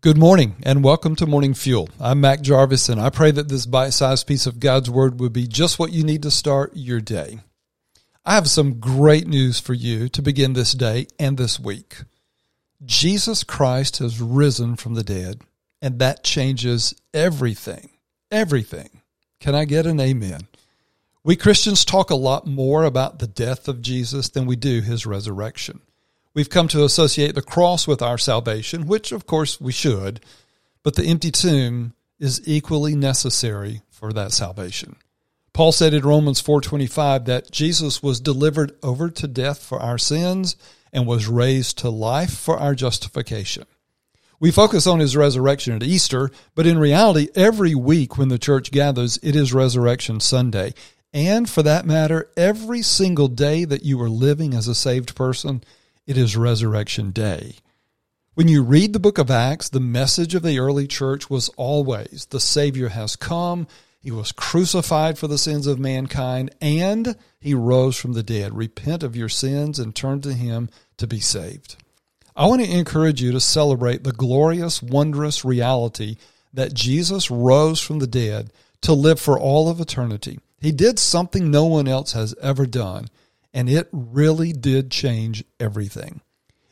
Good morning and welcome to Morning Fuel. I'm Mac Jarvis and I pray that this bite sized piece of God's Word would be just what you need to start your day. I have some great news for you to begin this day and this week. Jesus Christ has risen from the dead and that changes everything. Everything. Can I get an amen? We Christians talk a lot more about the death of Jesus than we do his resurrection. We've come to associate the cross with our salvation, which of course we should, but the empty tomb is equally necessary for that salvation. Paul said in Romans 4:25 that Jesus was delivered over to death for our sins and was raised to life for our justification. We focus on his resurrection at Easter, but in reality every week when the church gathers it is resurrection Sunday. And for that matter, every single day that you are living as a saved person it is Resurrection Day. When you read the book of Acts, the message of the early church was always the Savior has come, he was crucified for the sins of mankind, and he rose from the dead. Repent of your sins and turn to him to be saved. I want to encourage you to celebrate the glorious, wondrous reality that Jesus rose from the dead to live for all of eternity. He did something no one else has ever done and it really did change everything.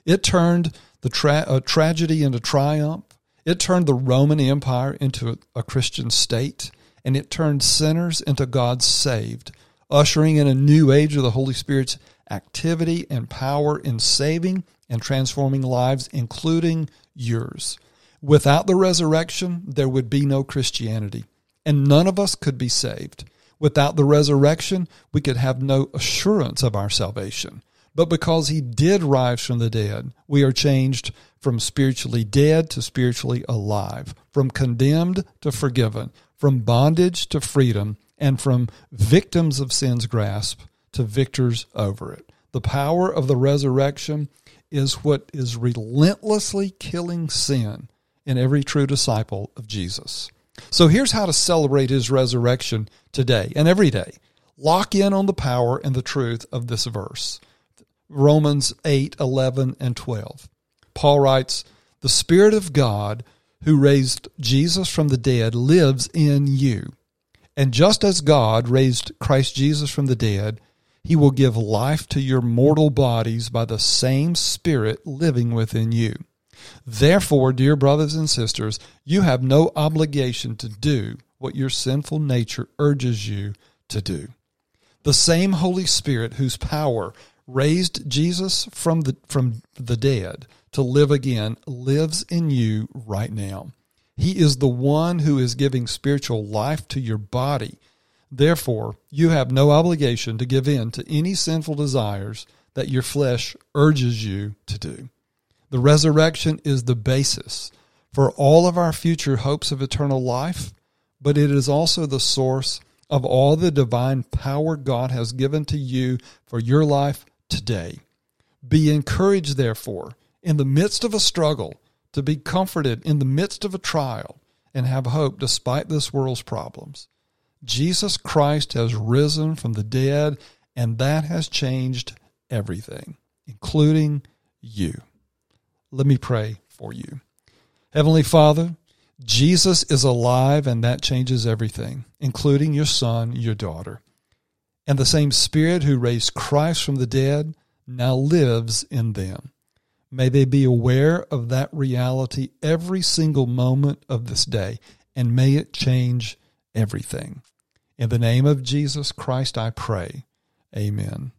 It turned the tra- tragedy into triumph. It turned the Roman Empire into a, a Christian state, and it turned sinners into God's saved, ushering in a new age of the Holy Spirit's activity and power in saving and transforming lives, including yours. Without the resurrection, there would be no Christianity, and none of us could be saved. Without the resurrection, we could have no assurance of our salvation. But because he did rise from the dead, we are changed from spiritually dead to spiritually alive, from condemned to forgiven, from bondage to freedom, and from victims of sin's grasp to victors over it. The power of the resurrection is what is relentlessly killing sin in every true disciple of Jesus. So here's how to celebrate his resurrection today and every day. Lock in on the power and the truth of this verse. Romans 8, 11, and 12. Paul writes, The Spirit of God who raised Jesus from the dead lives in you. And just as God raised Christ Jesus from the dead, he will give life to your mortal bodies by the same Spirit living within you. Therefore, dear brothers and sisters, you have no obligation to do what your sinful nature urges you to do. The same Holy Spirit whose power raised Jesus from the, from the dead to live again lives in you right now. He is the one who is giving spiritual life to your body. Therefore, you have no obligation to give in to any sinful desires that your flesh urges you to do. The resurrection is the basis for all of our future hopes of eternal life, but it is also the source of all the divine power God has given to you for your life today. Be encouraged, therefore, in the midst of a struggle, to be comforted in the midst of a trial, and have hope despite this world's problems. Jesus Christ has risen from the dead, and that has changed everything, including you. Let me pray for you. Heavenly Father, Jesus is alive and that changes everything, including your son, your daughter. And the same Spirit who raised Christ from the dead now lives in them. May they be aware of that reality every single moment of this day, and may it change everything. In the name of Jesus Christ, I pray. Amen.